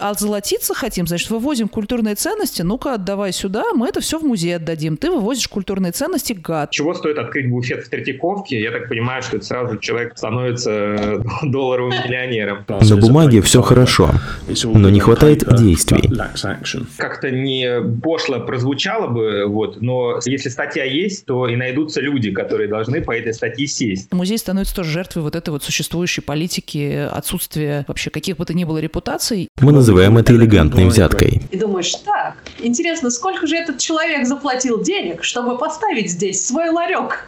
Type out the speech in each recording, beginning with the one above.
А золотиться хотим, значит, вывозим культурные ценности, ну-ка, отдавай сюда, мы это все в музей отдадим. Ты вывозишь культурные ценности, гад. Чего стоит открыть буфет в Третьяковке? Я так понимаю, что это сразу человек становится долларовым миллионером. На бумаге все хорошо, но не хватает действий. Как-то не пошло прозвучало бы, вот, но если статья есть, то и найдутся люди, которые должны по этой статье сесть. Музей становится тоже жертвой вот этой вот существующей политики, отсутствия вообще каких бы то ни было репутаций. Мы называем это элегантной взяткой. И думаешь, так, интересно, сколько же этот человек заплатил денег, чтобы поставить здесь свой ларек?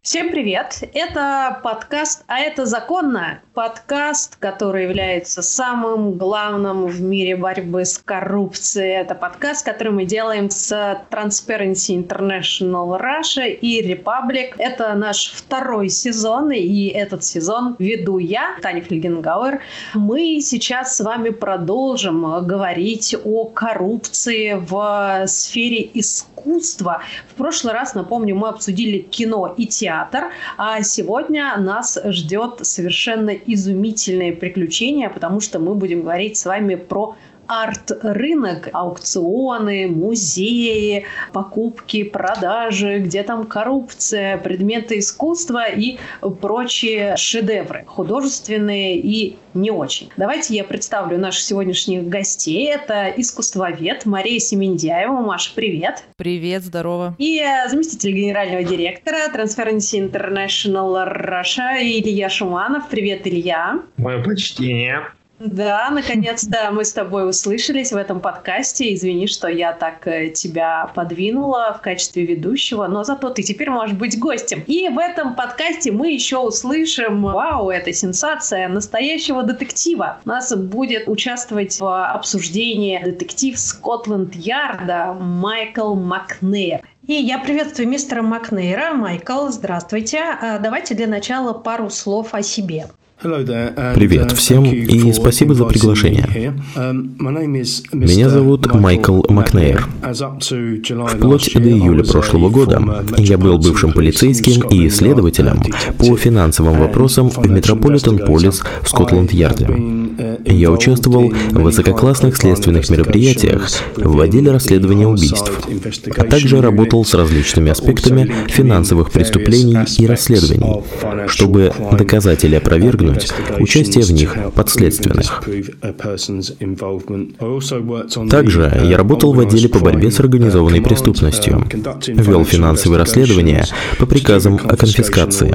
Всем привет! Это подкаст «А это законно?» Подкаст, который является самым главным в мире борьбы с коррупцией. Это подкаст, который мы делаем с Transparency International Russia и Republic. Это наш второй сезон, и этот сезон веду я, Таня Флигенгауэр. Мы сейчас с вами продолжим говорить о коррупции в сфере искусства. В прошлый раз, напомню, мы обсудили кино и театр. А сегодня нас ждет совершенно изумительное приключение, потому что мы будем говорить с вами про арт-рынок, аукционы, музеи, покупки, продажи, где там коррупция, предметы искусства и прочие шедевры, художественные и не очень. Давайте я представлю наших сегодняшних гостей. Это искусствовед Мария Семендяева. Маша, привет. Привет, здорово. И заместитель генерального директора Transparency International Russia Илья Шуманов. Привет, Илья. Мое почтение. Да, наконец-то мы с тобой услышались в этом подкасте. Извини, что я так э, тебя подвинула в качестве ведущего, но зато ты теперь можешь быть гостем. И в этом подкасте мы еще услышим, вау, это сенсация, настоящего детектива. У нас будет участвовать в обсуждении детектив Скотланд-Ярда Майкл Макнейр. И я приветствую мистера Макнейра. Майкл, здравствуйте. А, давайте для начала пару слов о себе. Привет всем и спасибо за приглашение. Меня зовут Майкл Макнейр. Вплоть до июля прошлого года я был бывшим полицейским и следователем по финансовым вопросам в Метрополитен Полис в Скотланд-Ярде. Я участвовал в высококлассных следственных мероприятиях в отделе расследования убийств, а также работал с различными аспектами финансовых преступлений и расследований, чтобы доказать или опровергнуть участие в них подследственных. Также я работал в отделе по борьбе с организованной преступностью, вел финансовые расследования по приказам о конфискации.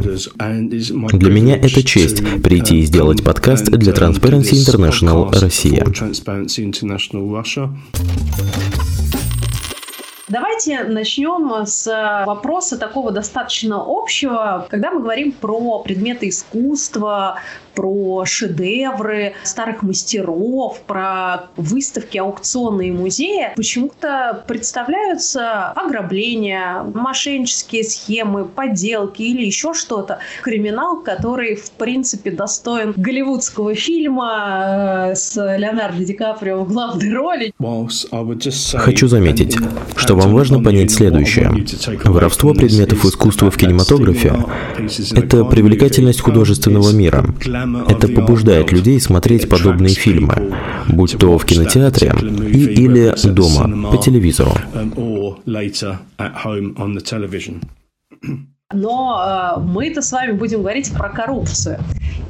Для меня это честь прийти и сделать подкаст для Transparency International Россия. Давайте начнем с вопроса такого достаточно общего. Когда мы говорим про предметы искусства, про шедевры старых мастеров, про выставки, аукционные музеи, почему-то представляются ограбления, мошеннические схемы, подделки или еще что-то. Криминал, который, в принципе, достоин голливудского фильма э, с Леонардо Ди Каприо в главной роли. Хочу заметить, что вам важно понять следующее. Воровство предметов искусства в кинематографе – это привлекательность художественного мира. Это побуждает людей смотреть подобные фильмы, будь то в кинотеатре и или дома по телевизору. Но э, мы-то с вами будем говорить про коррупцию.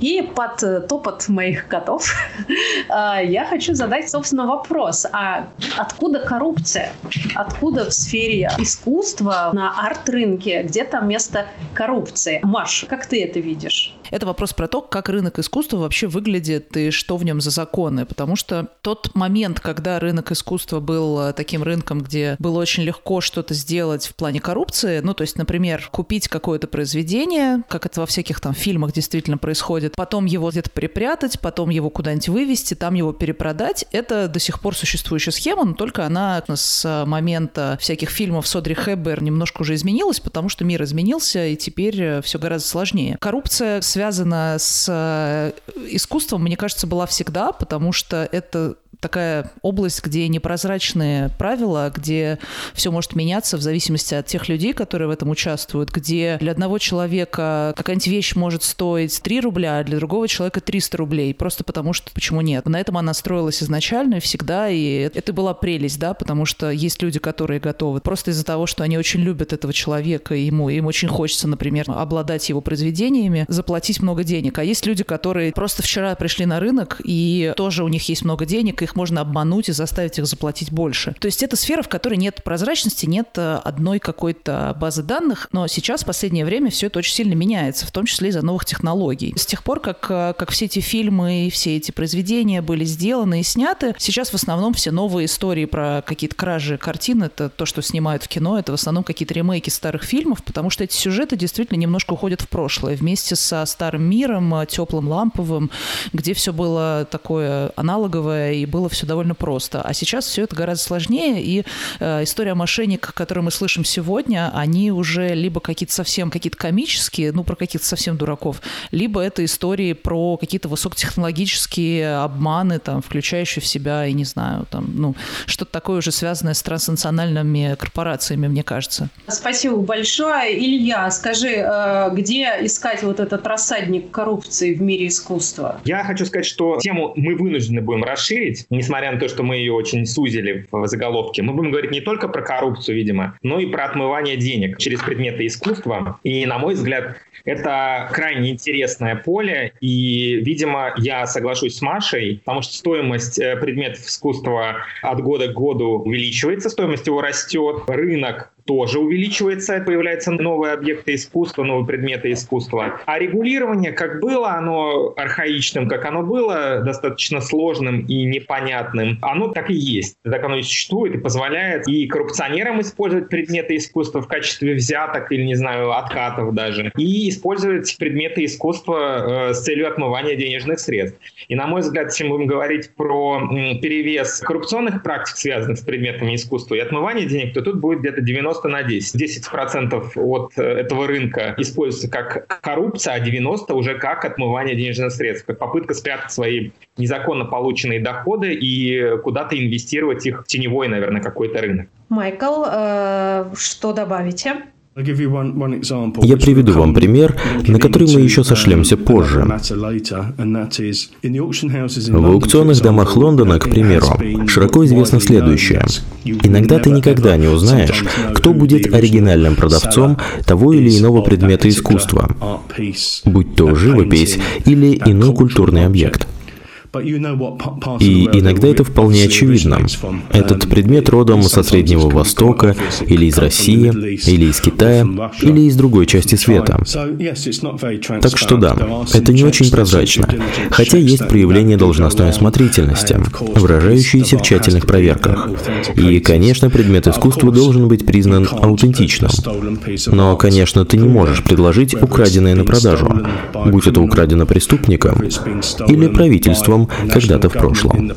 И под э, топот моих котов э, я хочу задать, собственно, вопрос. А откуда коррупция? Откуда в сфере искусства на арт-рынке, где там место коррупции? Маш, как ты это видишь? Это вопрос про то, как рынок искусства вообще выглядит и что в нем за законы. Потому что тот момент, когда рынок искусства был э, таким рынком, где было очень легко что-то сделать в плане коррупции, ну, то есть, например, купить какое-то произведение, как это во всяких там фильмах действительно происходит, потом его где-то припрятать, потом его куда-нибудь вывести, там его перепродать, это до сих пор существующая схема, но только она с момента всяких фильмов Содри Хэббер немножко уже изменилась, потому что мир изменился, и теперь э, все гораздо сложнее. Коррупция связана с э, искусством, мне кажется, была всегда, потому что это такая область, где непрозрачные правила, где все может меняться в зависимости от тех людей, которые в этом участвуют, где для одного человека какая-нибудь вещь может стоить 3 рубля, а для другого человека 300 рублей, просто потому что почему нет. На этом она строилась изначально и всегда, и это была прелесть, да, потому что есть люди, которые готовы просто из-за того, что они очень любят этого человека, ему, им очень хочется, например, обладать его произведениями, заплатить много денег. А есть люди, которые просто вчера пришли на рынок, и тоже у них есть много денег, их можно обмануть и заставить их заплатить больше. То есть это сфера, в которой нет прозрачности, нет э, одной какой-то базы данных, но сейчас в последнее время все это очень сильно меняется, в том числе из-за новых технологий. С тех пор, как, э, как все эти фильмы и все эти произведения были сделаны и сняты, сейчас в основном все новые истории про какие-то кражи картин, это то, что снимают в кино, это в основном какие-то ремейки старых фильмов, потому что эти сюжеты действительно немножко уходят в прошлое, вместе со старым миром, теплым ламповым, где все было такое аналоговое и было все довольно просто. А сейчас все это гораздо сложнее, и э, история о мошенниках, которую мы слышим сегодня, они уже либо какие-то совсем какие-то комические, ну, про каких-то совсем дураков, либо это истории про какие-то высокотехнологические обманы, там, включающие в себя, я не знаю, там, ну, что-то такое уже связанное с транснациональными корпорациями, мне кажется. Спасибо большое. Илья, скажи, э, где искать вот этот рассадник коррупции в мире искусства? Я хочу сказать, что тему мы вынуждены будем расширить, несмотря на то, что мы ее очень сузили в заголовке. Мы будем говорить не только про коррупцию, видимо, но и про отмывание денег через предметы искусства. И, на мой взгляд, это крайне интересное поле, и, видимо, я соглашусь с Машей, потому что стоимость э, предметов искусства от года к году увеличивается, стоимость его растет, рынок тоже увеличивается, появляются новые объекты искусства, новые предметы искусства. А регулирование, как было оно архаичным, как оно было достаточно сложным и непонятным, оно так и есть. Так оно и существует и позволяет и коррупционерам использовать предметы искусства в качестве взяток или, не знаю, откатов даже, и использовать предметы искусства э, с целью отмывания денежных средств. И, на мой взгляд, если мы будем говорить про м, перевес коррупционных практик, связанных с предметами искусства и отмывания денег, то тут будет где-то 90 90 на 10. 10% от э, этого рынка используется как коррупция, а 90% уже как отмывание денежных средств, как попытка спрятать свои незаконно полученные доходы и куда-то инвестировать их в теневой, наверное, какой-то рынок. Майкл, э, что добавите? Я приведу вам пример, на который мы еще сошлемся позже. В аукционных домах Лондона, к примеру, широко известно следующее. Иногда ты никогда не узнаешь, кто будет оригинальным продавцом того или иного предмета искусства, будь то живопись или иной культурный объект. И иногда это вполне очевидно. Этот предмет родом со Среднего Востока, или из России, или из Китая, или из другой части света. Так что да, это не очень прозрачно, хотя есть проявление должностной осмотрительности, выражающиеся в тщательных проверках. И, конечно, предмет искусства должен быть признан аутентичным. Но, конечно, ты не можешь предложить украденное на продажу, будь это украдено преступником или правительством когда-то в прошлом.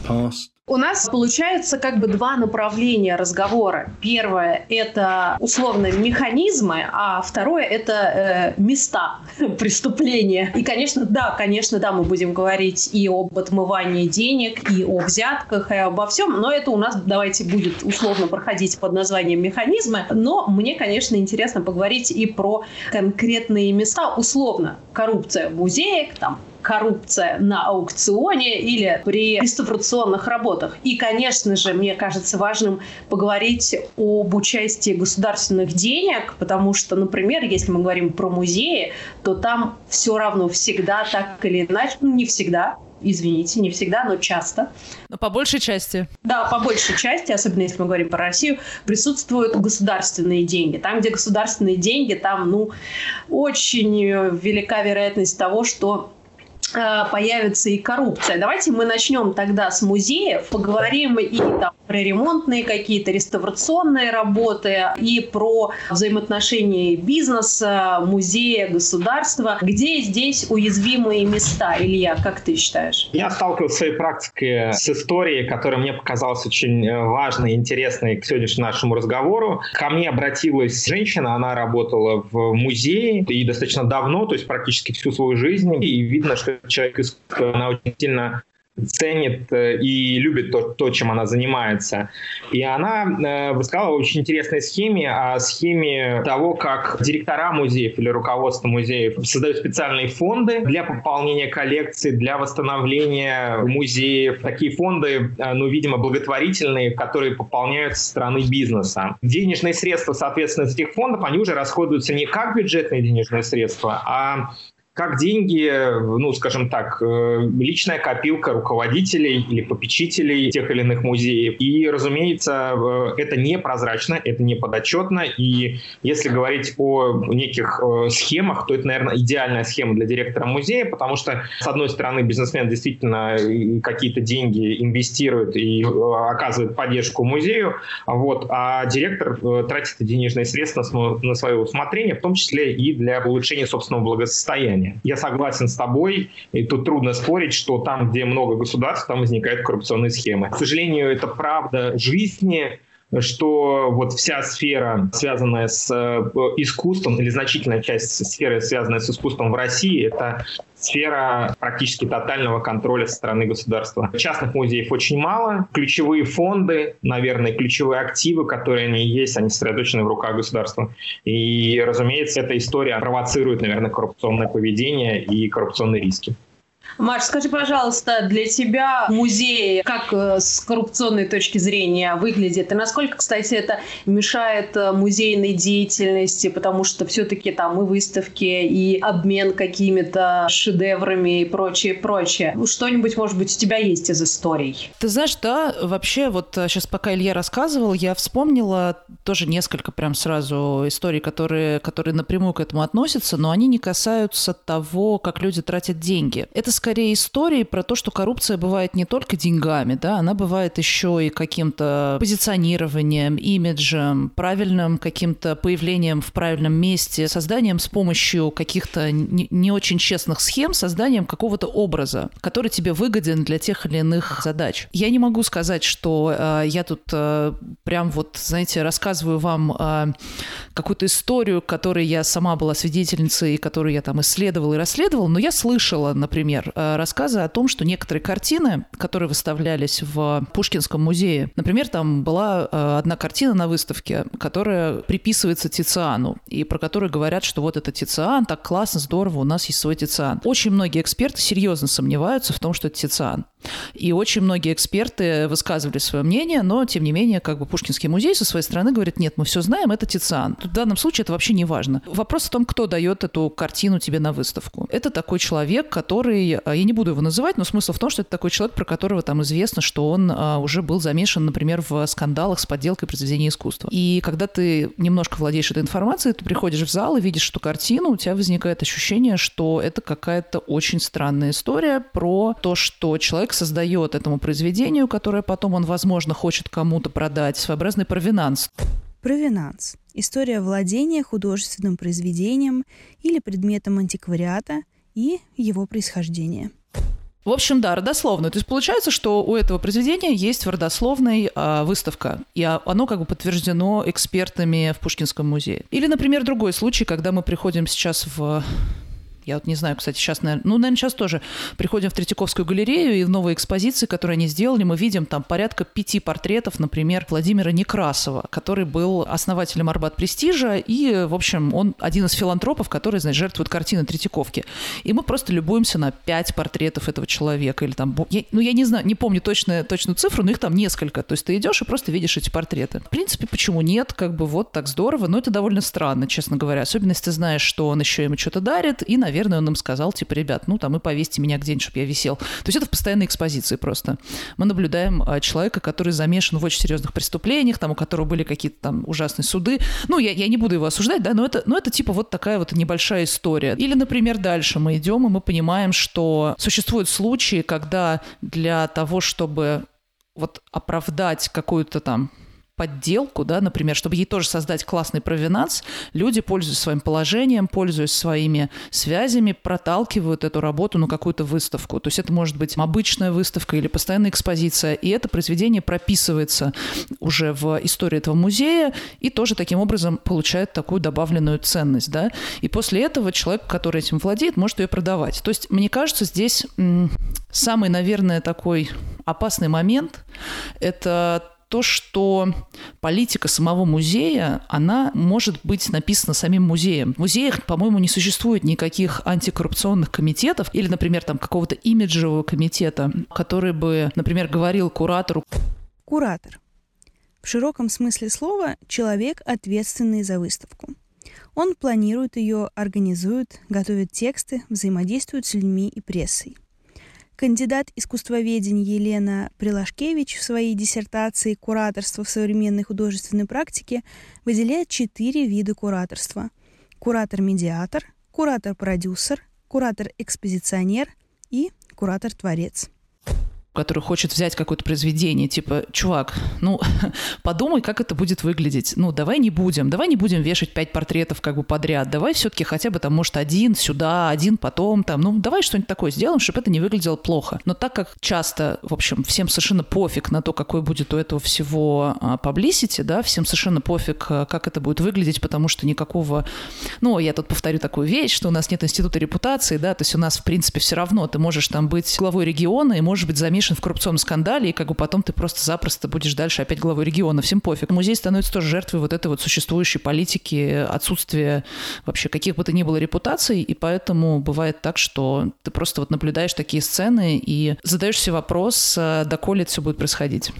У нас получается как бы два направления разговора. Первое – это условно механизмы, а второе – это э, места преступления. И, конечно, да, конечно, да, мы будем говорить и об отмывании денег, и о взятках, и обо всем, но это у нас, давайте, будет условно проходить под названием механизмы. Но мне, конечно, интересно поговорить и про конкретные места, условно, коррупция в музеях, там, коррупция на аукционе или при реставрационных работах. И, конечно же, мне кажется важным поговорить об участии государственных денег, потому что, например, если мы говорим про музеи, то там все равно всегда так или иначе, ну не всегда, извините, не всегда, но часто. Но по большей части. Да, по большей части, особенно если мы говорим про Россию, присутствуют государственные деньги. Там, где государственные деньги, там, ну, очень велика вероятность того, что появится и коррупция. Давайте мы начнем тогда с музеев, поговорим и там про ремонтные какие-то реставрационные работы, и про взаимоотношения бизнеса, музея, государства. Где здесь уязвимые места? Илья, как ты считаешь? Я сталкивался в своей практике с историей, которая мне показалась очень э, важной и интересной к сегодняшнему нашему разговору. Ко мне обратилась женщина, она работала в музее и достаточно давно, то есть практически всю свою жизнь, и видно, что человек искусства, она очень сильно ценит э, и любит то, то чем она занимается. И она э, рассказала очень интересной схеме, о схеме того, как директора музеев или руководство музеев создают специальные фонды для пополнения коллекций, для восстановления музеев. Такие фонды, э, ну, видимо, благотворительные, которые пополняют со стороны бизнеса. Денежные средства, соответственно, из этих фондов, они уже расходуются не как бюджетные денежные средства, а как деньги, ну, скажем так, э, личная копилка руководителей или попечителей тех или иных музеев. И, разумеется, э, это непрозрачно, это не подотчетно. И если говорить о неких э, схемах, то это, наверное, идеальная схема для директора музея, потому что, с одной стороны, бизнесмен действительно какие-то деньги инвестирует и оказывает поддержку музею, вот, а директор тратит денежные средства на свое усмотрение, в том числе и для улучшения собственного благосостояния уровне. Я согласен с тобой, и тут трудно спорить, что там, где много государств, там возникают коррупционные схемы. К сожалению, это правда жизни, что вот вся сфера, связанная с э, искусством, или значительная часть сферы, связанная с искусством в России, это сфера практически тотального контроля со стороны государства. Частных музеев очень мало. Ключевые фонды, наверное, ключевые активы, которые они есть, они сосредоточены в руках государства. И, разумеется, эта история провоцирует, наверное, коррупционное поведение и коррупционные риски. Маш, скажи, пожалуйста, для тебя музей как э, с коррупционной точки зрения выглядит? И насколько, кстати, это мешает э, музейной деятельности? Потому что все-таки там и выставки, и обмен какими-то шедеврами и прочее, прочее. Ну, что-нибудь, может быть, у тебя есть из историй? Ты знаешь, да, вообще вот сейчас э, пока Илья рассказывал, я вспомнила тоже несколько прям сразу историй, которые, которые напрямую к этому относятся, но они не касаются того, как люди тратят деньги. Это скорее истории про то, что коррупция бывает не только деньгами, да, она бывает еще и каким-то позиционированием, имиджем, правильным каким-то появлением в правильном месте, созданием с помощью каких-то не, не очень честных схем, созданием какого-то образа, который тебе выгоден для тех или иных задач. Я не могу сказать, что э, я тут э, прям вот, знаете, рассказываю вам э, какую-то историю, которой я сама была свидетельницей, которую я там исследовала и расследовала, но я слышала, например, Э, рассказы о том, что некоторые картины, которые выставлялись в Пушкинском музее, например, там была э, одна картина на выставке, которая приписывается Тициану, и про которую говорят, что вот это Тициан, так классно, здорово, у нас есть свой Тициан. Очень многие эксперты серьезно сомневаются в том, что это Тициан. И очень многие эксперты высказывали свое мнение, но, тем не менее, как бы Пушкинский музей со своей стороны говорит, нет, мы все знаем, это Тициан. В данном случае это вообще не важно. Вопрос в том, кто дает эту картину тебе на выставку. Это такой человек, который, а, я не буду его называть, но смысл в том, что это такой человек, про которого там известно, что он а, уже был замешан, например, в скандалах с подделкой произведения искусства. И когда ты немножко владеешь этой информацией, ты приходишь в зал и видишь эту картину, у тебя возникает ощущение, что это какая-то очень странная история про то, что человек создает этому произведению, которое потом он, возможно, хочет кому-то продать, своеобразный провинанс. Провинанс – история владения художественным произведением или предметом антиквариата и его происхождения. В общем, да, родословную. То есть получается, что у этого произведения есть в родословной э, выставка, и оно как бы подтверждено экспертами в Пушкинском музее. Или, например, другой случай, когда мы приходим сейчас в я вот не знаю, кстати, сейчас, наверное, ну, наверное, сейчас тоже приходим в Третьяковскую галерею, и в новой экспозиции, которую они сделали, мы видим там порядка пяти портретов, например, Владимира Некрасова, который был основателем Арбат Престижа, и, в общем, он один из филантропов, который, значит, жертвует картины Третьяковки. И мы просто любуемся на пять портретов этого человека, или там, я, ну, я не знаю, не помню точную, точную цифру, но их там несколько. То есть ты идешь и просто видишь эти портреты. В принципе, почему нет? Как бы вот так здорово, но это довольно странно, честно говоря. Особенно, если ты знаешь, что он еще ему что-то дарит, и, наверное, наверное, он им сказал, типа, ребят, ну там и повесьте меня где-нибудь, чтобы я висел. То есть это в постоянной экспозиции просто. Мы наблюдаем а, человека, который замешан в очень серьезных преступлениях, там, у которого были какие-то там ужасные суды. Ну, я, я не буду его осуждать, да, но это, но это типа вот такая вот небольшая история. Или, например, дальше мы идем, и мы понимаем, что существуют случаи, когда для того, чтобы вот оправдать какую-то там подделку, да, например, чтобы ей тоже создать классный провинанс, люди, пользуясь своим положением, пользуясь своими связями, проталкивают эту работу на какую-то выставку. То есть это может быть обычная выставка или постоянная экспозиция, и это произведение прописывается уже в истории этого музея и тоже таким образом получает такую добавленную ценность, да. И после этого человек, который этим владеет, может ее продавать. То есть, мне кажется, здесь Самый, наверное, такой опасный момент – это то, что политика самого музея, она может быть написана самим музеем. В музеях, по-моему, не существует никаких антикоррупционных комитетов или, например, там какого-то имиджевого комитета, который бы, например, говорил куратору. Куратор. В широком смысле слова человек, ответственный за выставку. Он планирует ее, организует, готовит тексты, взаимодействует с людьми и прессой. Кандидат искусствоведения Елена Прилашкевич в своей диссертации «Кураторство в современной художественной практике» выделяет четыре вида кураторства. Куратор-медиатор, куратор-продюсер, куратор-экспозиционер и куратор-творец который хочет взять какое-то произведение, типа, чувак, ну, подумай, как это будет выглядеть. Ну, давай не будем, давай не будем вешать пять портретов как бы подряд, давай все-таки хотя бы там, может, один сюда, один потом, там, ну, давай что-нибудь такое сделаем, чтобы это не выглядело плохо. Но так как часто, в общем, всем совершенно пофиг на то, какой будет у этого всего publicity, да, всем совершенно пофиг, а, как это будет выглядеть, потому что никакого, ну, я тут повторю такую вещь, что у нас нет института репутации, да, то есть у нас, в принципе, все равно ты можешь там быть главой региона и можешь быть замешан замешан в коррупционном скандале, и как бы потом ты просто запросто будешь дальше опять главой региона. Всем пофиг. Музей становится тоже жертвой вот этой вот существующей политики, отсутствия вообще каких бы то ни было репутаций, и поэтому бывает так, что ты просто вот наблюдаешь такие сцены и задаешь себе вопрос, э, доколе это все будет происходить.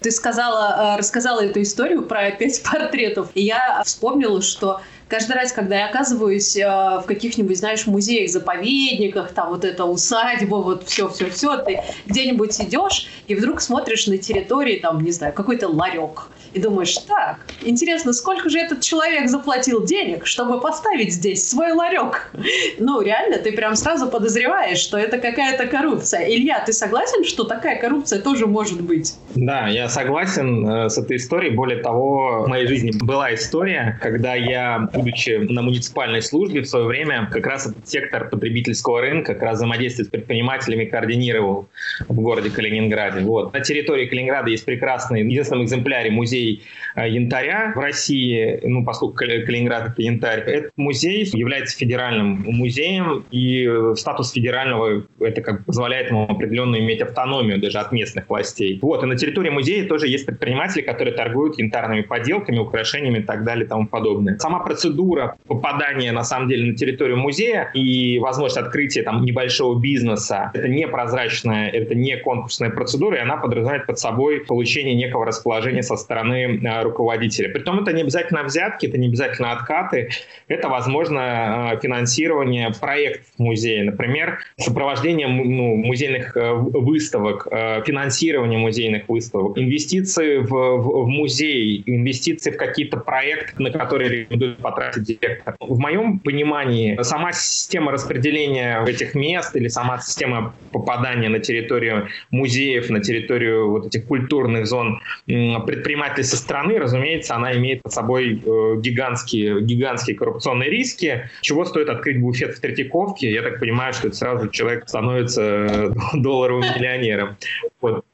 Ты сказала, э, рассказала эту историю про пять портретов, и я вспомнила, что каждый раз, когда я оказываюсь э, в каких-нибудь, знаешь, музеях, заповедниках, там вот эта усадьба, вот все-все-все, ты где-нибудь идешь и вдруг смотришь на территории, там, не знаю, какой-то ларек, и думаешь, так, интересно, сколько же этот человек заплатил денег, чтобы поставить здесь свой ларек? Ну, реально, ты прям сразу подозреваешь, что это какая-то коррупция. Илья, ты согласен, что такая коррупция тоже может быть? Да, я согласен э, с этой историей. Более того, в моей жизни была история, когда я, будучи на муниципальной службе в свое время, как раз этот сектор потребительского рынка, как раз взаимодействие с предпринимателями координировал в городе Калининграде. Вот. На территории Калининграда есть прекрасный, в единственном экземпляре музей музей э, янтаря в России, ну, поскольку Калининград — это янтарь. Этот музей является федеральным музеем, и э, статус федерального это как позволяет ему определенно иметь автономию даже от местных властей. Вот, и на территории музея тоже есть предприниматели, которые торгуют янтарными поделками, украшениями и так далее и тому подобное. Сама процедура попадания, на самом деле, на территорию музея и возможность открытия там небольшого бизнеса, это не прозрачная, это не конкурсная процедура, и она подразумевает под собой получение некого расположения со стороны стороны а, руководителя. Притом это не обязательно взятки, это не обязательно откаты, это, возможно, а, финансирование проектов музея, например, сопровождение ну, музейных э, выставок, э, финансирование музейных выставок, инвестиции в, в, в музей, инвестиции в какие-то проекты, на которые рекомендуют потратить директор. В моем понимании сама система распределения этих мест или сама система попадания на территорию музеев, на территорию вот этих культурных зон предпринимателей если со стороны, разумеется, она имеет под собой э, гигантские, гигантские коррупционные риски. Чего стоит открыть буфет в Третьяковке? Я так понимаю, что это сразу человек становится э, долларовым миллионером. Вот.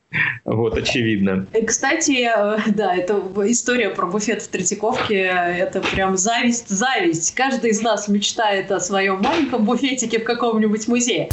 Вот, очевидно. И, кстати, э, да, это история про буфет в Третьяковке. Это прям зависть, зависть. Каждый из нас мечтает о своем маленьком буфетике в каком-нибудь музее.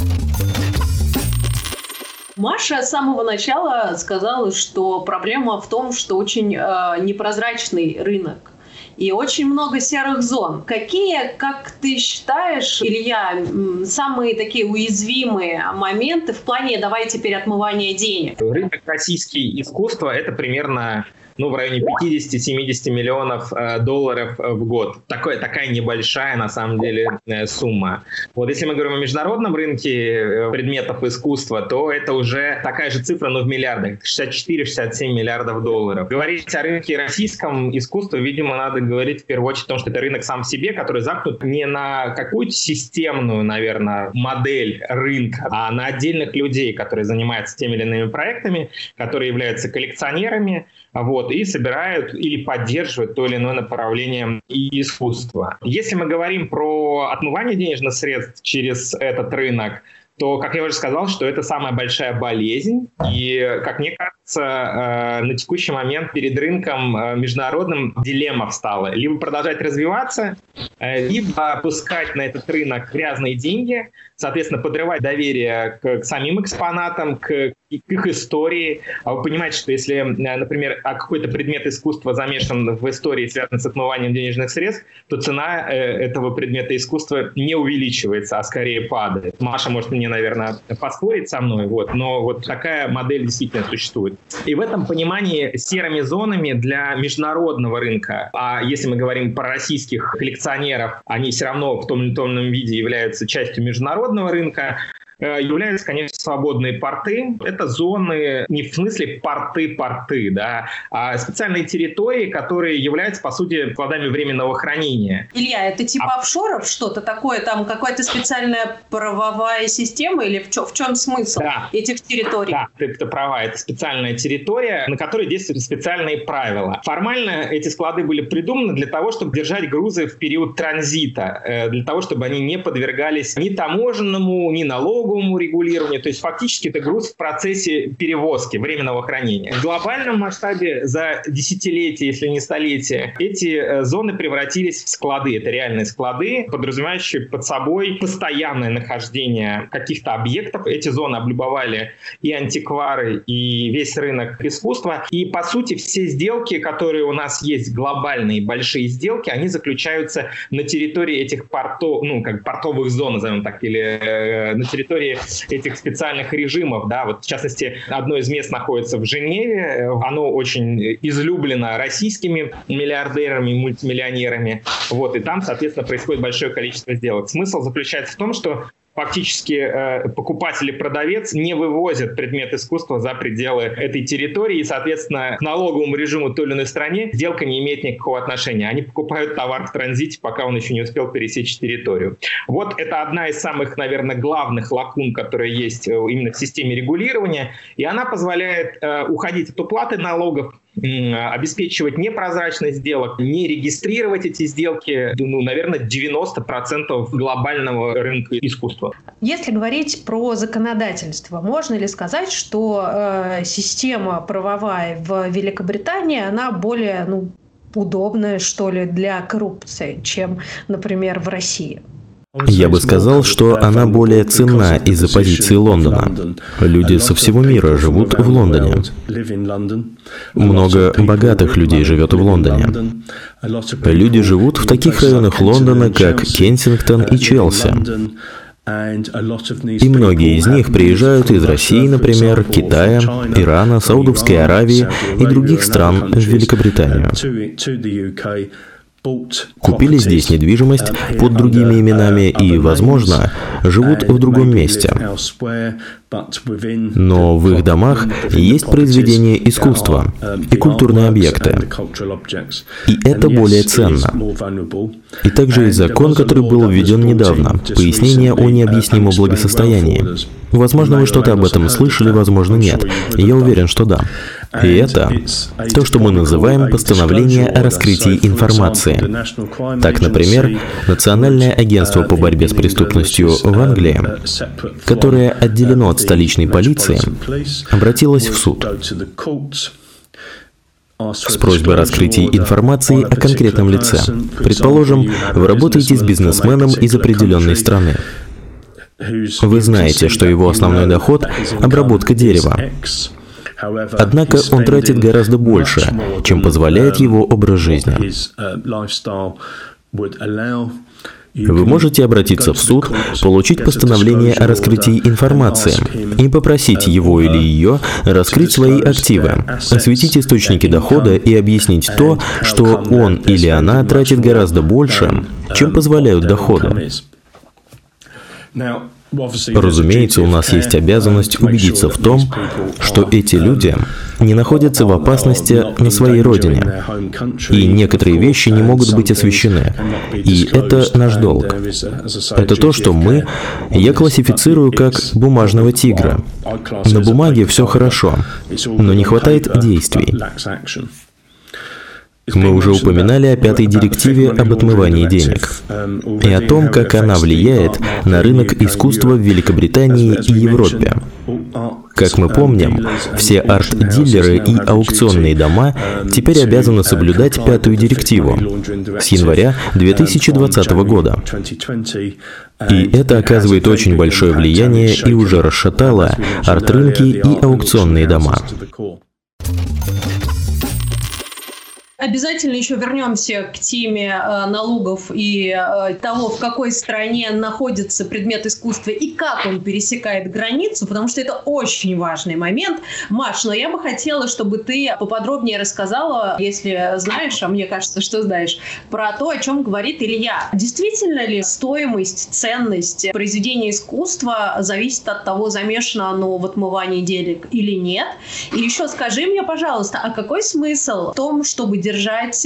Маша с самого начала сказала, что проблема в том, что очень э, непрозрачный рынок и очень много серых зон. Какие, как ты считаешь, Илья, самые такие уязвимые моменты в плане «давай теперь отмывания денег»? Рынок российский искусства – это примерно ну, в районе 50-70 миллионов э, долларов э, в год. Такое, такая небольшая, на самом деле, э, сумма. Вот если мы говорим о международном рынке предметов искусства, то это уже такая же цифра, но в миллиардах. 64-67 миллиардов долларов. Говорить о рынке российском искусства, видимо, надо говорить в первую очередь о том, что это рынок сам себе, который замкнут не на какую-то системную, наверное, модель рынка, а на отдельных людей, которые занимаются теми или иными проектами, которые являются коллекционерами, вот, и собирают или поддерживают то или иное направление искусства. Если мы говорим про отмывание денежных средств через этот рынок, то, как я уже сказал, что это самая большая болезнь. И, как мне кажется, кажется, э, на текущий момент перед рынком э, международным дилемма встала. Либо продолжать развиваться, э, либо пускать на этот рынок грязные деньги, соответственно, подрывать доверие к, к самим экспонатам, к, к их истории. А вы понимаете, что если, например, какой-то предмет искусства замешан в истории, связанной с отмыванием денежных средств, то цена этого предмета искусства не увеличивается, а скорее падает. Маша может мне, наверное, поспорить со мной, вот, но вот такая модель действительно существует. И в этом понимании серыми зонами для международного рынка, а если мы говорим про российских коллекционеров, они все равно в том или ином виде являются частью международного рынка, являются, конечно, свободные порты. Это зоны не в смысле порты-порты, да, а специальные территории, которые являются, по сути, складами временного хранения. Илья, это типа а... офшоров что-то такое? Там какая-то специальная правовая система или в, чё, в чем смысл да. этих территорий? Да, ты, ты права. Это специальная территория, на которой действуют специальные правила. Формально эти склады были придуманы для того, чтобы держать грузы в период транзита, э, для того, чтобы они не подвергались ни таможенному, ни налогу, налоговому регулированию. То есть фактически это груз в процессе перевозки, временного хранения. В глобальном масштабе за десятилетия, если не столетия, эти э, зоны превратились в склады. Это реальные склады, подразумевающие под собой постоянное нахождение каких-то объектов. Эти зоны облюбовали и антиквары, и весь рынок искусства. И, по сути, все сделки, которые у нас есть, глобальные большие сделки, они заключаются на территории этих портов, ну, как портовых зон, назовем так, или э, на территории территории этих специальных режимов, да, вот в частности, одно из мест находится в Женеве, оно очень излюблено российскими миллиардерами, мультимиллионерами, вот, и там, соответственно, происходит большое количество сделок. Смысл заключается в том, что фактически э, покупатель и продавец не вывозят предмет искусства за пределы этой территории, и, соответственно, к налоговому режиму той или иной стране сделка не имеет никакого отношения. Они покупают товар в транзите, пока он еще не успел пересечь территорию. Вот это одна из самых, наверное, главных лакун, которые есть э, именно в системе регулирования, и она позволяет э, уходить от уплаты налогов, обеспечивать непрозрачность сделок, не регистрировать эти сделки, ну, наверное, 90% глобального рынка искусства. Если говорить про законодательство, можно ли сказать, что э, система правовая в Великобритании, она более ну, удобная, что ли, для коррупции, чем, например, в России? Я бы сказал, что она более ценна из-за позиции Лондона. Люди со всего мира живут в Лондоне. Много богатых людей живет в Лондоне. Люди живут в таких районах Лондона, как Кенсингтон и Челси. И многие из них приезжают из России, например, Китая, Ирана, Саудовской Аравии и других стран в Великобританию купили здесь недвижимость под другими именами и, возможно, живут в другом месте. Но в их домах есть произведения искусства и культурные объекты. И это более ценно. И также есть закон, который был введен недавно, пояснение о необъяснимом благосостоянии. Возможно, вы что-то об этом слышали, возможно, нет. Я уверен, что да. И это то, что мы называем постановление о раскрытии информации. Так, например, Национальное агентство по борьбе с преступностью в Англии, которое отделено от столичной полиции, обратилось в суд с просьбой раскрытия информации о конкретном лице. Предположим, вы работаете с бизнесменом из определенной страны. Вы знаете, что его основной доход – обработка дерева. Однако он тратит гораздо больше, чем позволяет его образ жизни. Вы можете обратиться в суд, получить постановление о раскрытии информации и попросить его или ее раскрыть свои активы, осветить источники дохода и объяснить то, что он или она тратит гораздо больше, чем позволяют доходы. Разумеется, у нас есть обязанность убедиться в том, что эти люди не находятся в опасности на своей родине, и некоторые вещи не могут быть освещены. И это наш долг. Это то, что мы, я классифицирую как бумажного тигра. На бумаге все хорошо, но не хватает действий. Мы уже упоминали о пятой директиве об отмывании денег и о том, как она влияет на рынок искусства в Великобритании и Европе. Как мы помним, все арт-дилеры и аукционные дома теперь обязаны соблюдать пятую директиву с января 2020 года. И это оказывает очень большое влияние и уже расшатало арт-рынки и аукционные дома. Обязательно еще вернемся к теме э, налогов и э, того, в какой стране находится предмет искусства и как он пересекает границу, потому что это очень важный момент. Маш, но я бы хотела, чтобы ты поподробнее рассказала, если знаешь, а мне кажется, что знаешь, про то, о чем говорит Илья. Действительно ли стоимость, ценность произведения искусства зависит от того, замешано оно в отмывании денег или нет? И еще скажи мне, пожалуйста, а какой смысл в том, чтобы держать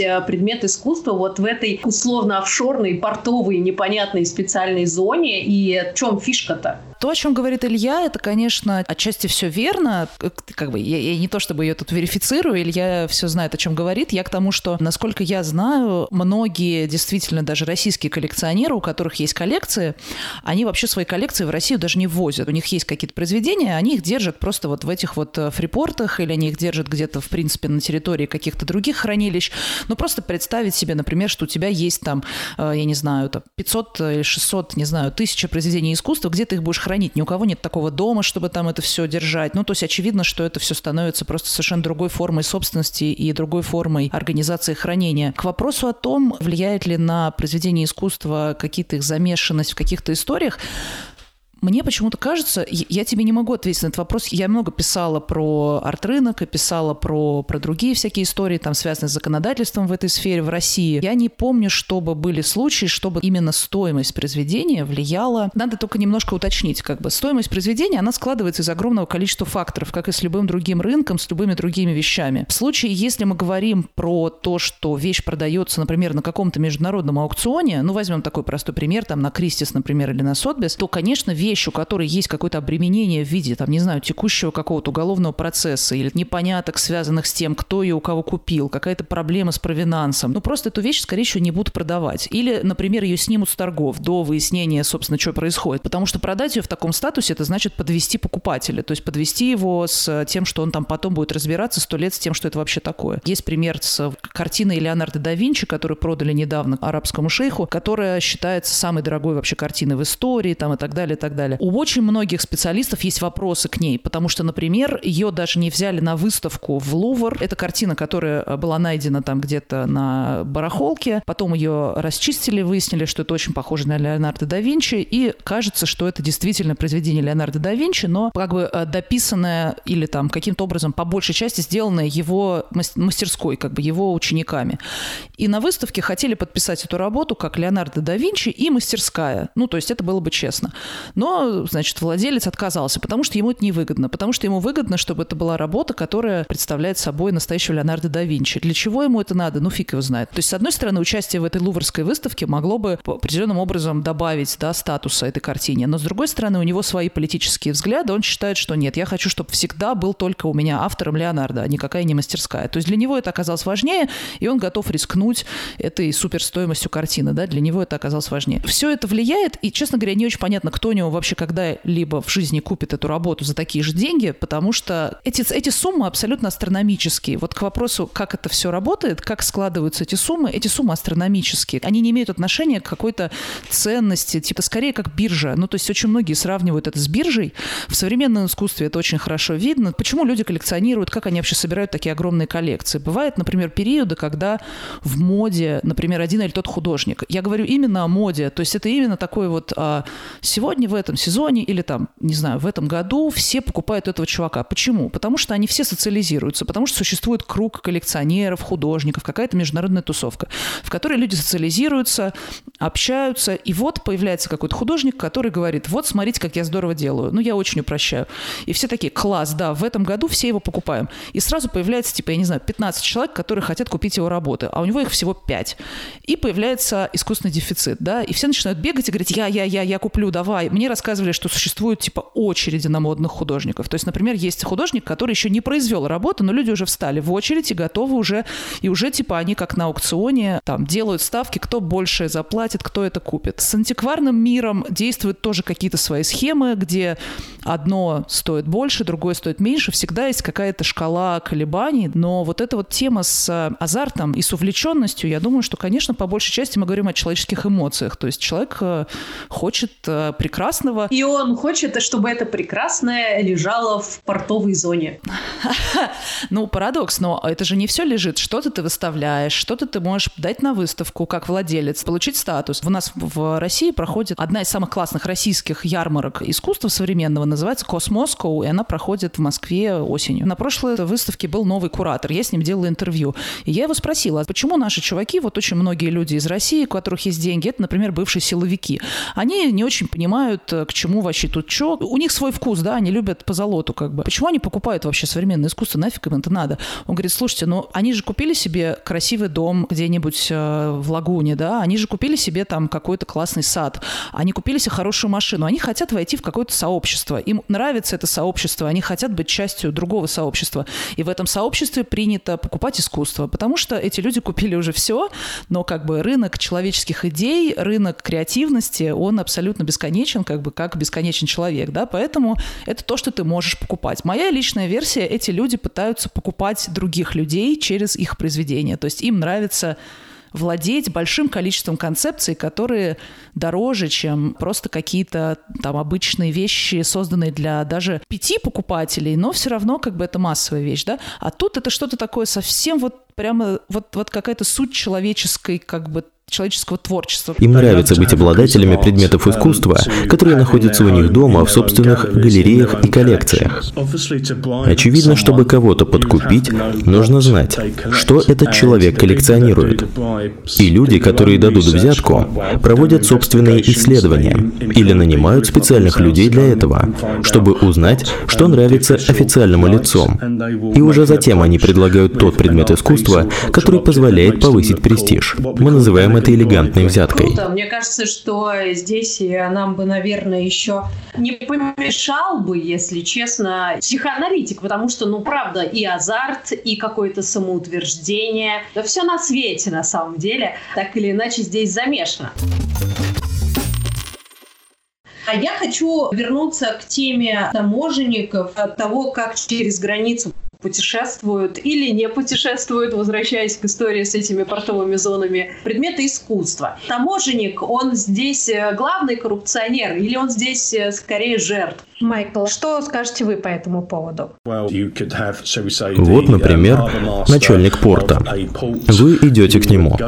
э, предмет искусства вот в этой условно офшорной, портовой, непонятной специальной зоне? И в чем фишка-то? То, о чем говорит Илья, это, конечно, отчасти все верно. Как бы я, я не то чтобы ее тут верифицирую, Илья все знает, о чем говорит. Я к тому, что, насколько я знаю, многие действительно даже российские коллекционеры, у которых есть коллекции, они вообще свои коллекции в Россию даже не ввозят. У них есть какие-то произведения, они их держат просто вот в этих вот э, фрипортах или они их держат где-то, в принципе, на территории каких-то других хранилищ. Ну, просто представить себе, например, что у тебя есть там, э, я не знаю, там 500 или 600, не знаю, тысяча произведений искусства, где ты их будешь хранить. Ни у кого нет такого дома, чтобы там это все держать. Ну, то есть очевидно, что это все становится просто совершенно другой формой собственности и другой формой организации хранения. К вопросу о том, влияет ли на произведение искусства какие-то их замешанность в каких-то историях, мне почему-то кажется, я тебе не могу ответить на этот вопрос. Я много писала про арт-рынок и писала про, про другие всякие истории, там, связанные с законодательством в этой сфере в России. Я не помню, чтобы были случаи, чтобы именно стоимость произведения влияла. Надо только немножко уточнить, как бы стоимость произведения, она складывается из огромного количества факторов, как и с любым другим рынком, с любыми другими вещами. В случае, если мы говорим про то, что вещь продается, например, на каком-то международном аукционе, ну, возьмем такой простой пример, там, на Кристис, например, или на Сотбис, то, конечно, вещь вещь, у которой есть какое-то обременение в виде, там, не знаю, текущего какого-то уголовного процесса или непоняток, связанных с тем, кто ее у кого купил, какая-то проблема с провинансом, ну просто эту вещь, скорее всего, не будут продавать. Или, например, ее снимут с торгов до выяснения, собственно, что происходит. Потому что продать ее в таком статусе, это значит подвести покупателя, то есть подвести его с тем, что он там потом будет разбираться сто лет с тем, что это вообще такое. Есть пример с картиной Леонардо да Винчи, которую продали недавно арабскому шейху, которая считается самой дорогой вообще картиной в истории, там и так далее, и так далее далее. У очень многих специалистов есть вопросы к ней, потому что, например, ее даже не взяли на выставку в Лувр. Это картина, которая э, была найдена там где-то на барахолке, потом ее расчистили, выяснили, что это очень похоже на Леонардо да Винчи, и кажется, что это действительно произведение Леонардо да Винчи, но как бы э, дописанное или там каким-то образом по большей части сделанное его мастерской, как бы его учениками. И на выставке хотели подписать эту работу как Леонардо да Винчи и мастерская. Ну, то есть это было бы честно. Но значит, владелец отказался, потому что ему это невыгодно. Потому что ему выгодно, чтобы это была работа, которая представляет собой настоящего Леонардо да Винчи. Для чего ему это надо? Ну, фиг его знает. То есть, с одной стороны, участие в этой луврской выставке могло бы определенным образом добавить да, статуса этой картине. Но, с другой стороны, у него свои политические взгляды. Он считает, что нет, я хочу, чтобы всегда был только у меня автором Леонардо, а никакая не мастерская. То есть для него это оказалось важнее, и он готов рискнуть этой суперстоимостью картины. Да? Для него это оказалось важнее. Все это влияет, и, честно говоря, не очень понятно, кто у него вообще когда-либо в жизни купит эту работу за такие же деньги, потому что эти, эти суммы абсолютно астрономические. Вот к вопросу, как это все работает, как складываются эти суммы, эти суммы астрономические. Они не имеют отношения к какой-то ценности, типа скорее как биржа. Ну, то есть очень многие сравнивают это с биржей. В современном искусстве это очень хорошо видно. Почему люди коллекционируют, как они вообще собирают такие огромные коллекции? Бывает, например, периоды, когда в моде, например, один или тот художник. Я говорю именно о моде. То есть это именно такой вот а, сегодня в этом сезоне или там, не знаю, в этом году все покупают этого чувака. Почему? Потому что они все социализируются, потому что существует круг коллекционеров, художников, какая-то международная тусовка, в которой люди социализируются, общаются, и вот появляется какой-то художник, который говорит, вот смотрите, как я здорово делаю. Ну, я очень упрощаю. И все такие, класс, да, в этом году все его покупаем. И сразу появляется, типа, я не знаю, 15 человек, которые хотят купить его работы, а у него их всего 5. И появляется искусственный дефицит, да, и все начинают бегать и говорить, я, я, я, я куплю, давай, мне раз рассказывали, что существуют типа очереди на модных художников. То есть, например, есть художник, который еще не произвел работу, но люди уже встали в очередь и готовы уже, и уже типа они как на аукционе там делают ставки, кто больше заплатит, кто это купит. С антикварным миром действуют тоже какие-то свои схемы, где одно стоит больше, другое стоит меньше. Всегда есть какая-то шкала колебаний, но вот эта вот тема с азартом и с увлеченностью, я думаю, что, конечно, по большей части мы говорим о человеческих эмоциях. То есть человек э, хочет э, прекрасного. И он хочет, чтобы это прекрасное лежало в портовой зоне. Ну, парадокс, но это же не все лежит. Что-то ты выставляешь, что-то ты можешь дать на выставку как владелец, получить статус. У нас в России проходит одна из самых классных российских ярмарок искусства современного, называется Космоскоу, и она проходит в Москве осенью. На прошлой выставке был новый куратор, я с ним делала интервью. И я его спросила, а почему наши чуваки, вот очень многие люди из России, у которых есть деньги, это, например, бывшие силовики, они не очень понимают, к чему вообще тут что. У них свой вкус, да, они любят по золоту как бы. Почему они покупают вообще современное искусство? Нафиг им это надо? Он говорит, слушайте, ну они же купили себе красивый дом где-нибудь э, в лагуне, да, они же купили себе там какой-то классный сад, они купили себе хорошую машину, они хотят войти в какое-то сообщество, им нравится это сообщество, они хотят быть частью другого сообщества, и в этом сообществе принято покупать искусство, потому что эти люди купили уже все, но как бы рынок человеческих идей, рынок креативности, он абсолютно бесконечен, как бы как бесконечен человек, да, поэтому это то, что ты можешь покупать. Моя личная версия, эти люди пытаются покупать других людей через их произведения, то есть им нравится владеть большим количеством концепций, которые дороже, чем просто какие-то там обычные вещи, созданные для даже пяти покупателей, но все равно как бы это массовая вещь, да? А тут это что-то такое совсем вот прямо вот, вот какая-то суть человеческой как бы человеческого творчества. Им нравится быть обладателями предметов искусства, которые находятся у них дома в собственных галереях и коллекциях. Очевидно, чтобы кого-то подкупить, нужно знать, что этот человек коллекционирует. И люди, которые дадут взятку, проводят собственные исследования или нанимают специальных людей для этого, чтобы узнать, что нравится официальному лицу. И уже затем они предлагают тот предмет искусства, который позволяет повысить престиж. Мы называем это элегантной взяткой. Круто. Мне кажется, что здесь нам бы, наверное, еще не помешал бы, если честно, психоаналитик, потому что, ну, правда, и азарт, и какое-то самоутверждение, да все на свете, на самом деле, так или иначе здесь замешано. А я хочу вернуться к теме таможенников, от того, как через границу путешествуют или не путешествуют, возвращаясь к истории с этими портовыми зонами, предметы искусства. Таможенник, он здесь э, главный коррупционер или он здесь э, скорее жертв? Майкл, что скажете вы по этому поводу? Вот, например, начальник порта. Вы идете к нему,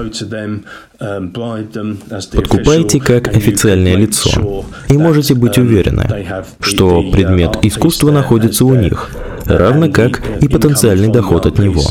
подкупаете как официальное лицо и можете быть уверены, что предмет искусства находится у них, равно как и потенциальный доход от него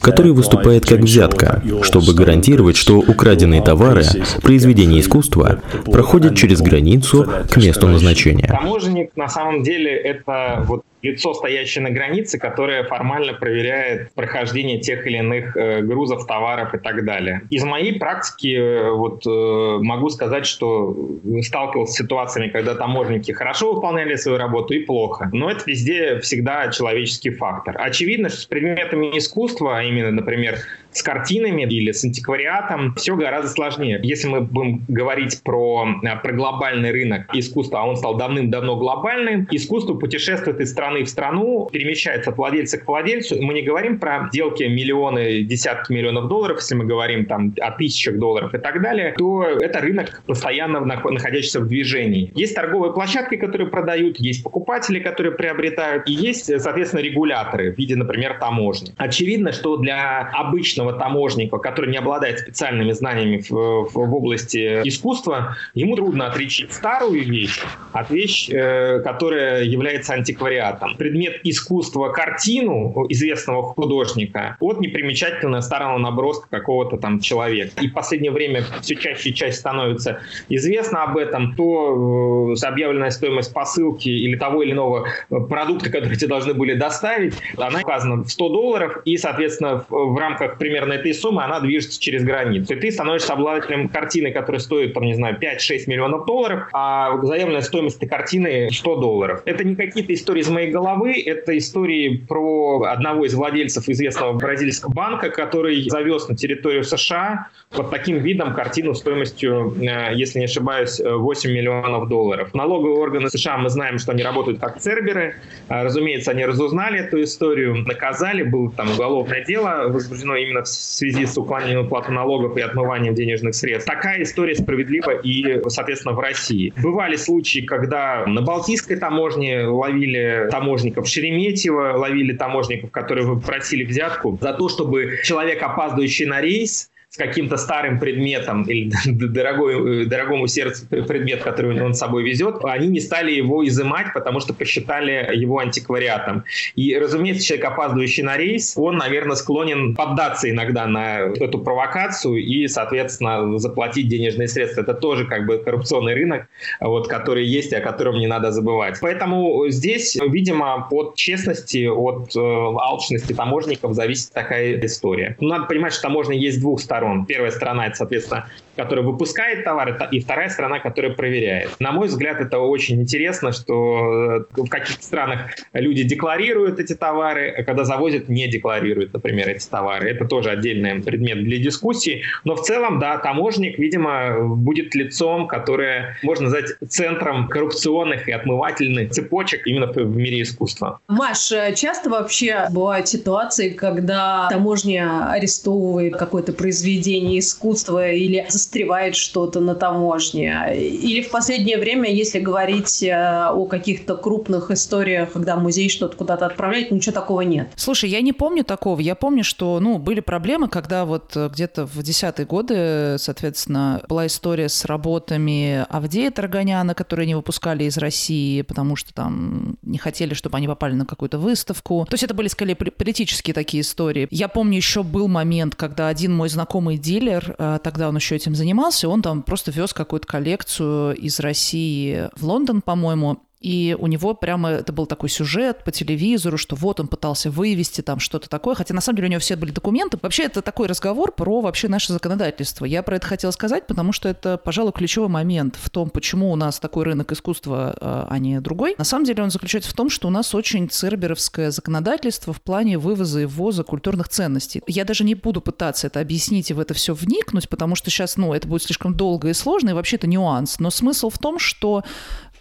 который выступает как взятка, чтобы гарантировать, что украденные товары, произведения искусства, проходят через границу к месту назначения. Таможенник на самом деле это вот лицо, стоящее на границе, которое формально проверяет прохождение тех или иных э, грузов, товаров и так далее. Из моей практики э, вот э, могу сказать, что сталкивался с ситуациями, когда таможенники хорошо выполняли свою работу и плохо. Но это везде всегда человеческий фактор. Очевидно, что с предметами искусства, а именно, например, с картинами или с антиквариатом все гораздо сложнее. Если мы будем говорить про, про глобальный рынок искусства, а он стал давным-давно глобальным, искусство путешествует из страны в страну, перемещается от владельца к владельцу. Мы не говорим про сделки миллионы, десятки миллионов долларов, если мы говорим там о тысячах долларов и так далее, то это рынок постоянно находящийся в движении. Есть торговые площадки, которые продают, есть покупатели, которые приобретают, и есть, соответственно, регуляторы в виде, например, таможни. Очевидно, что для обычного таможника, который не обладает специальными знаниями в, в, в области искусства, ему трудно отличить старую вещь от вещи, э, которая является антиквариатом предмет искусства картину известного художника от непримечательного старого наброска какого-то там человека. И в последнее время все чаще и чаще становится известно об этом, то э, объявленная стоимость посылки или того или иного э, продукта, который тебе должны были доставить, она указана в 100 долларов, и, соответственно, в, в рамках примерно этой суммы, она движется через границу. И ты становишься обладателем картины, которая стоит, там, не знаю, 5-6 миллионов долларов, а заявленная стоимость этой картины 100 долларов. Это не какие-то истории из моей головы, это истории про одного из владельцев известного бразильского банка, который завез на территорию США под таким видом картину стоимостью, э, если не ошибаюсь, 8 миллионов долларов. Налоговые органы США, мы знаем, что они работают как церберы. А, разумеется, они разузнали эту историю, наказали, было там уголовное дело возбуждено именно в связи с уклонением уплаты налогов и отмыванием денежных средств. Такая история справедлива и, соответственно, в России. Бывали случаи, когда на Балтийской таможне ловили таможников Шереметьево, ловили таможников, которые просили взятку за то, чтобы человек, опаздывающий на рейс, с каким-то старым предметом или дорогой, э, дорогому сердцу предмет, который он с собой везет, они не стали его изымать, потому что посчитали его антиквариатом. И, разумеется, человек, опаздывающий на рейс, он, наверное, склонен поддаться иногда на эту провокацию и, соответственно, заплатить денежные средства. Это тоже как бы коррупционный рынок, вот, который есть и о котором не надо забывать. Поэтому здесь, видимо, от честности, от э, алчности таможников зависит такая история. Но надо понимать, что таможня есть двух сторон сторон. Первая сторона, это, соответственно, которая выпускает товары, и вторая страна, которая проверяет. На мой взгляд, это очень интересно, что э, в каких-то странах люди декларируют эти товары, а когда завозят, не декларируют, например, эти товары. Это тоже отдельный предмет для дискуссии. Но в целом, да, таможник, видимо, будет лицом, которое можно назвать центром коррупционных и отмывательных цепочек именно в мире искусства. Маш, э, часто вообще бывают ситуации, когда таможня арестовывает какое-то произведение искусства или застревает что-то на таможне. Или в последнее время, если говорить э, о каких-то крупных историях, когда музей что-то куда-то отправляет, ничего такого нет. Слушай, я не помню такого. Я помню, что ну, были проблемы, когда вот э, где-то в десятые годы, соответственно, была история с работами Авдея Тарганяна, которые не выпускали из России, потому что там не хотели, чтобы они попали на какую-то выставку. То есть это были скорее политические такие истории. Я помню, еще был момент, когда один мой знакомый дилер, э, тогда он еще этим занимался, он там просто вез какую-то коллекцию из России в Лондон, по-моему, и у него прямо это был такой сюжет по телевизору, что вот он пытался вывести там что-то такое, хотя на самом деле у него все были документы. Вообще это такой разговор про вообще наше законодательство. Я про это хотела сказать, потому что это, пожалуй, ключевой момент в том, почему у нас такой рынок искусства, а, а не другой. На самом деле он заключается в том, что у нас очень церберовское законодательство в плане вывоза и ввоза культурных ценностей. Я даже не буду пытаться это объяснить и в это все вникнуть, потому что сейчас, ну, это будет слишком долго и сложно, и вообще это нюанс. Но смысл в том, что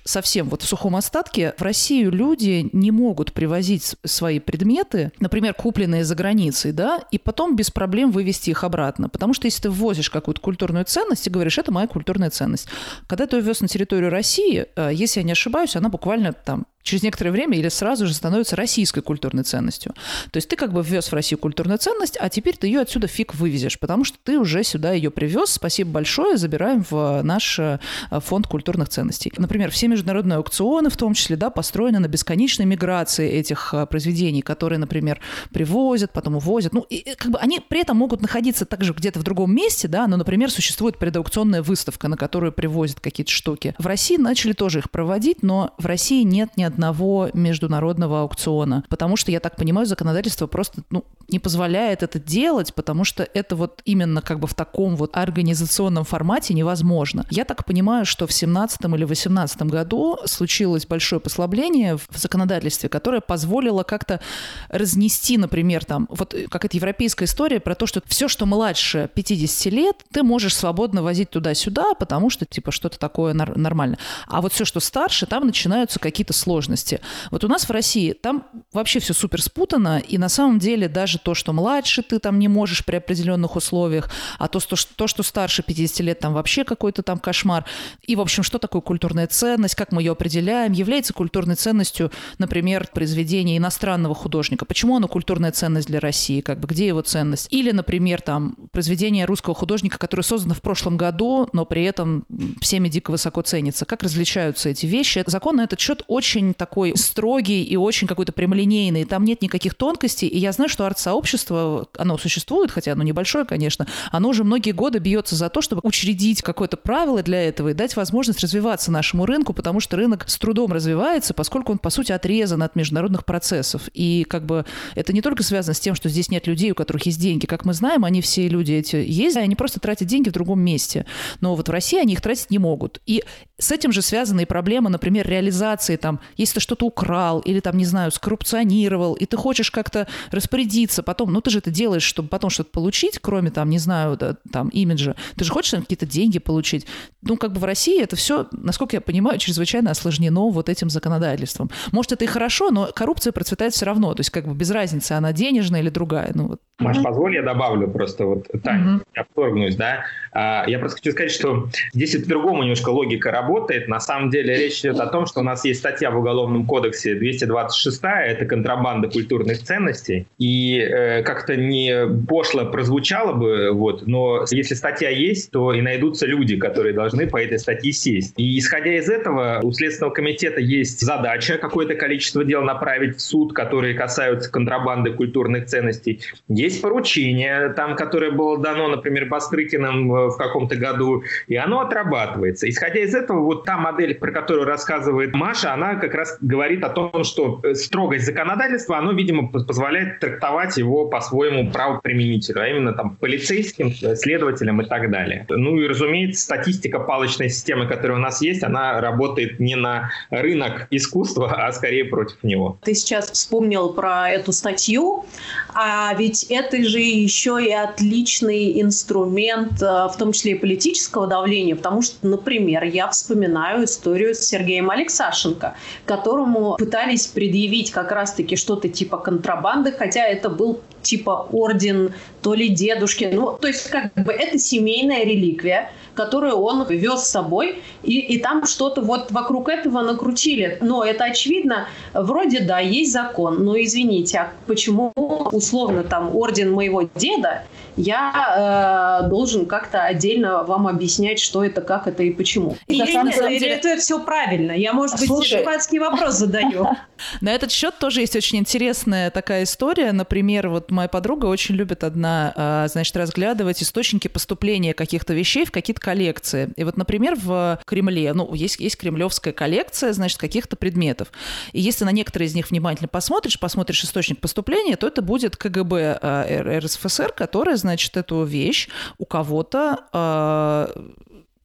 совсем вот в сухом остатке, в Россию люди не могут привозить свои предметы, например, купленные за границей, да, и потом без проблем вывести их обратно. Потому что если ты ввозишь какую-то культурную ценность и говоришь, это моя культурная ценность. Когда ты ее вез на территорию России, э, если я не ошибаюсь, она буквально там через некоторое время или сразу же становится российской культурной ценностью. То есть ты как бы ввез в Россию культурную ценность, а теперь ты ее отсюда фиг вывезешь, потому что ты уже сюда ее привез. Спасибо большое, забираем в наш э, фонд культурных ценностей. Например, все международные аукционы, в том числе, да, построены на бесконечной миграции этих э, произведений, которые, например, привозят, потом увозят. Ну, и, как бы они при этом могут находиться также где-то в другом месте, да, но, например, существует предаукционная выставка, на которую привозят какие-то штуки. В России начали тоже их проводить, но в России нет ни одного одного международного аукциона. Потому что, я так понимаю, законодательство просто ну, не позволяет это делать, потому что это вот именно как бы в таком вот организационном формате невозможно. Я так понимаю, что в 17 или 18 году случилось большое послабление в законодательстве, которое позволило как-то разнести, например, там, вот какая-то европейская история про то, что все, что младше 50 лет, ты можешь свободно возить туда-сюда, потому что, типа, что-то такое нормально. А вот все, что старше, там начинаются какие-то сложности сложности. Вот у нас в России там вообще все супер спутано, и на самом деле даже то, что младше ты там не можешь при определенных условиях, а то, что, то, что старше 50 лет, там вообще какой-то там кошмар. И, в общем, что такое культурная ценность, как мы ее определяем, является культурной ценностью, например, произведение иностранного художника. Почему оно культурная ценность для России, как бы где его ценность? Или, например, там произведение русского художника, которое создано в прошлом году, но при этом всеми дико высоко ценится. Как различаются эти вещи? Закон на этот счет очень такой строгий и очень какой-то прямолинейный. Там нет никаких тонкостей. И я знаю, что арт-сообщество, оно существует, хотя оно небольшое, конечно, оно уже многие годы бьется за то, чтобы учредить какое-то правило для этого и дать возможность развиваться нашему рынку, потому что рынок с трудом развивается, поскольку он, по сути, отрезан от международных процессов. И как бы это не только связано с тем, что здесь нет людей, у которых есть деньги. Как мы знаем, они все люди эти есть, они просто тратят деньги в другом месте. Но вот в России они их тратить не могут. И с этим же связаны и проблемы, например, реализации, там, если ты что-то украл или, там, не знаю, скоррупционировал, и ты хочешь как-то распорядиться потом, ну, ты же это делаешь, чтобы потом что-то получить, кроме, там, не знаю, да, там, имиджа. Ты же хочешь там, какие-то деньги получить. Ну, как бы в России это все, насколько я понимаю, чрезвычайно осложнено вот этим законодательством. Может, это и хорошо, но коррупция процветает все равно. То есть, как бы без разницы, она денежная или другая. Ну, вот. Маш, позволь, я добавлю просто вот, Тань, угу. я вторгнусь, да. А, я просто хочу сказать, что здесь и по-другому немножко логика работает. На самом деле речь идет о том, что у нас есть статья в Уголовном кодексе 226, это контрабанда культурных ценностей. И э, как-то не пошло прозвучало бы, вот, но если статья есть, то и найдутся люди, которые должны по этой статье сесть. И исходя из этого, у Следственного комитета есть задача какое-то количество дел направить в суд, которые касаются контрабанды культурных ценностей. Есть поручение, там, которое было дано, например, Бастрыкиным в каком-то году, и оно отрабатывается. Исходя из этого, вот та модель, про которую рассказывает Маша, она как раз говорит о том, что э, строгость законодательства, оно, видимо, позволяет трактовать его по-своему правоприменителю, а именно там полицейским, э, следователям и так далее. Ну и, разумеется, статистика палочной системы, которая у нас есть, она работает не на рынок искусства, а скорее против него. Ты сейчас вспомнил про эту статью, а ведь это же еще и отличный инструмент э, в том числе и политического давления, потому что, например, я вспоминаю историю с Сергеем Алексашенко, которому пытались предъявить как раз-таки что-то типа контрабанды, хотя это был типа орден то ли дедушки. Ну, то есть как бы это семейная реликвия, которую он вез с собой, и, и там что-то вот вокруг этого накрутили. Но это очевидно, вроде да, есть закон, но извините, а почему условно там орден моего деда я э, должен как-то отдельно вам объяснять, что это, как это и почему. И, и на самом деле... это все правильно. Я, может быть, Слушай... дурацкий вопрос задаю. На этот счет тоже есть очень интересная такая история. Например, вот моя подруга очень любит одна, э, значит, разглядывать источники поступления каких-то вещей в какие-то коллекции. И вот, например, в Кремле, ну, есть, есть кремлевская коллекция, значит, каких-то предметов. И если на некоторые из них внимательно посмотришь, посмотришь источник поступления, то это будет КГБ э, РСФСР, которая, значит, эту вещь у кого-то э,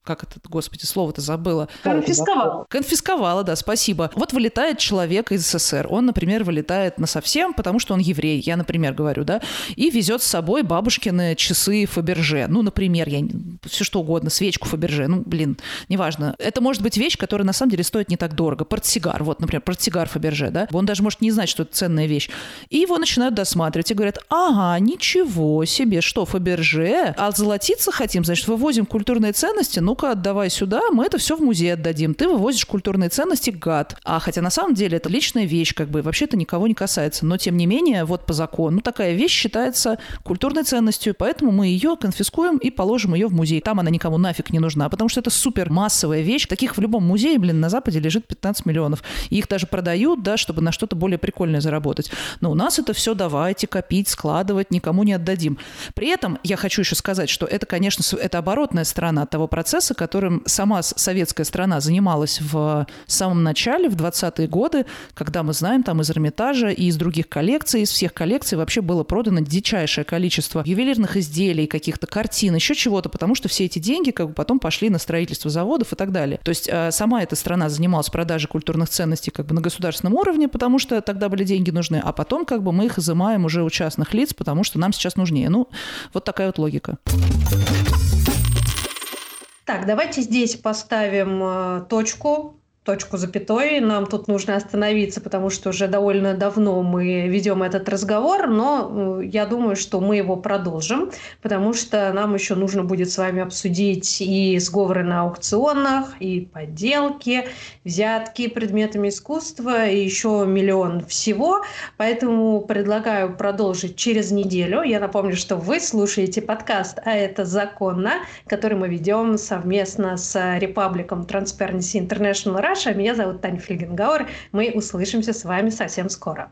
как это, господи, слово-то забыла. Конфисковала. Конфисковала, да, спасибо. Вот вылетает человек из СССР. Он, например, вылетает на совсем, потому что он еврей, я, например, говорю, да, и везет с собой бабушкины часы Фаберже. Ну, например, я все что угодно, свечку Фаберже. Ну, блин, неважно. Это может быть вещь, которая на самом деле стоит не так дорого. Портсигар, вот, например, портсигар Фаберже, да. Он даже может не знать, что это ценная вещь. И его начинают досматривать и говорят, ага, ничего себе, что Фаберже, а золотиться хотим, значит, вывозим культурные ценности, ну, ну-ка, отдавай сюда, мы это все в музей отдадим. Ты вывозишь культурные ценности, гад. А хотя на самом деле это личная вещь, как бы, вообще это никого не касается. Но тем не менее, вот по закону, такая вещь считается культурной ценностью, поэтому мы ее конфискуем и положим ее в музей. Там она никому нафиг не нужна, потому что это супер массовая вещь. Таких в любом музее, блин, на Западе лежит 15 миллионов. И их даже продают, да, чтобы на что-то более прикольное заработать. Но у нас это все давайте копить, складывать, никому не отдадим. При этом я хочу еще сказать, что это, конечно, это оборотная сторона того процесса, процесса, которым сама советская страна занималась в самом начале, в 20-е годы, когда мы знаем там из Эрмитажа и из других коллекций, из всех коллекций вообще было продано дичайшее количество ювелирных изделий, каких-то картин, еще чего-то, потому что все эти деньги как бы потом пошли на строительство заводов и так далее. То есть э, сама эта страна занималась продажей культурных ценностей как бы на государственном уровне, потому что тогда были деньги нужны, а потом как бы мы их изымаем уже у частных лиц, потому что нам сейчас нужнее. Ну, вот такая вот логика. Так, давайте здесь поставим э, точку точку запятой. Нам тут нужно остановиться, потому что уже довольно давно мы ведем этот разговор, но э, я думаю, что мы его продолжим, потому что нам еще нужно будет с вами обсудить и сговоры на аукционах, и подделки, взятки предметами искусства, и еще миллион всего. Поэтому предлагаю продолжить через неделю. Я напомню, что вы слушаете подкаст «А это законно», который мы ведем совместно с Репабликом Transparency International Раша. Меня зовут Таня Фельгенгауэр. Мы услышимся с вами совсем скоро.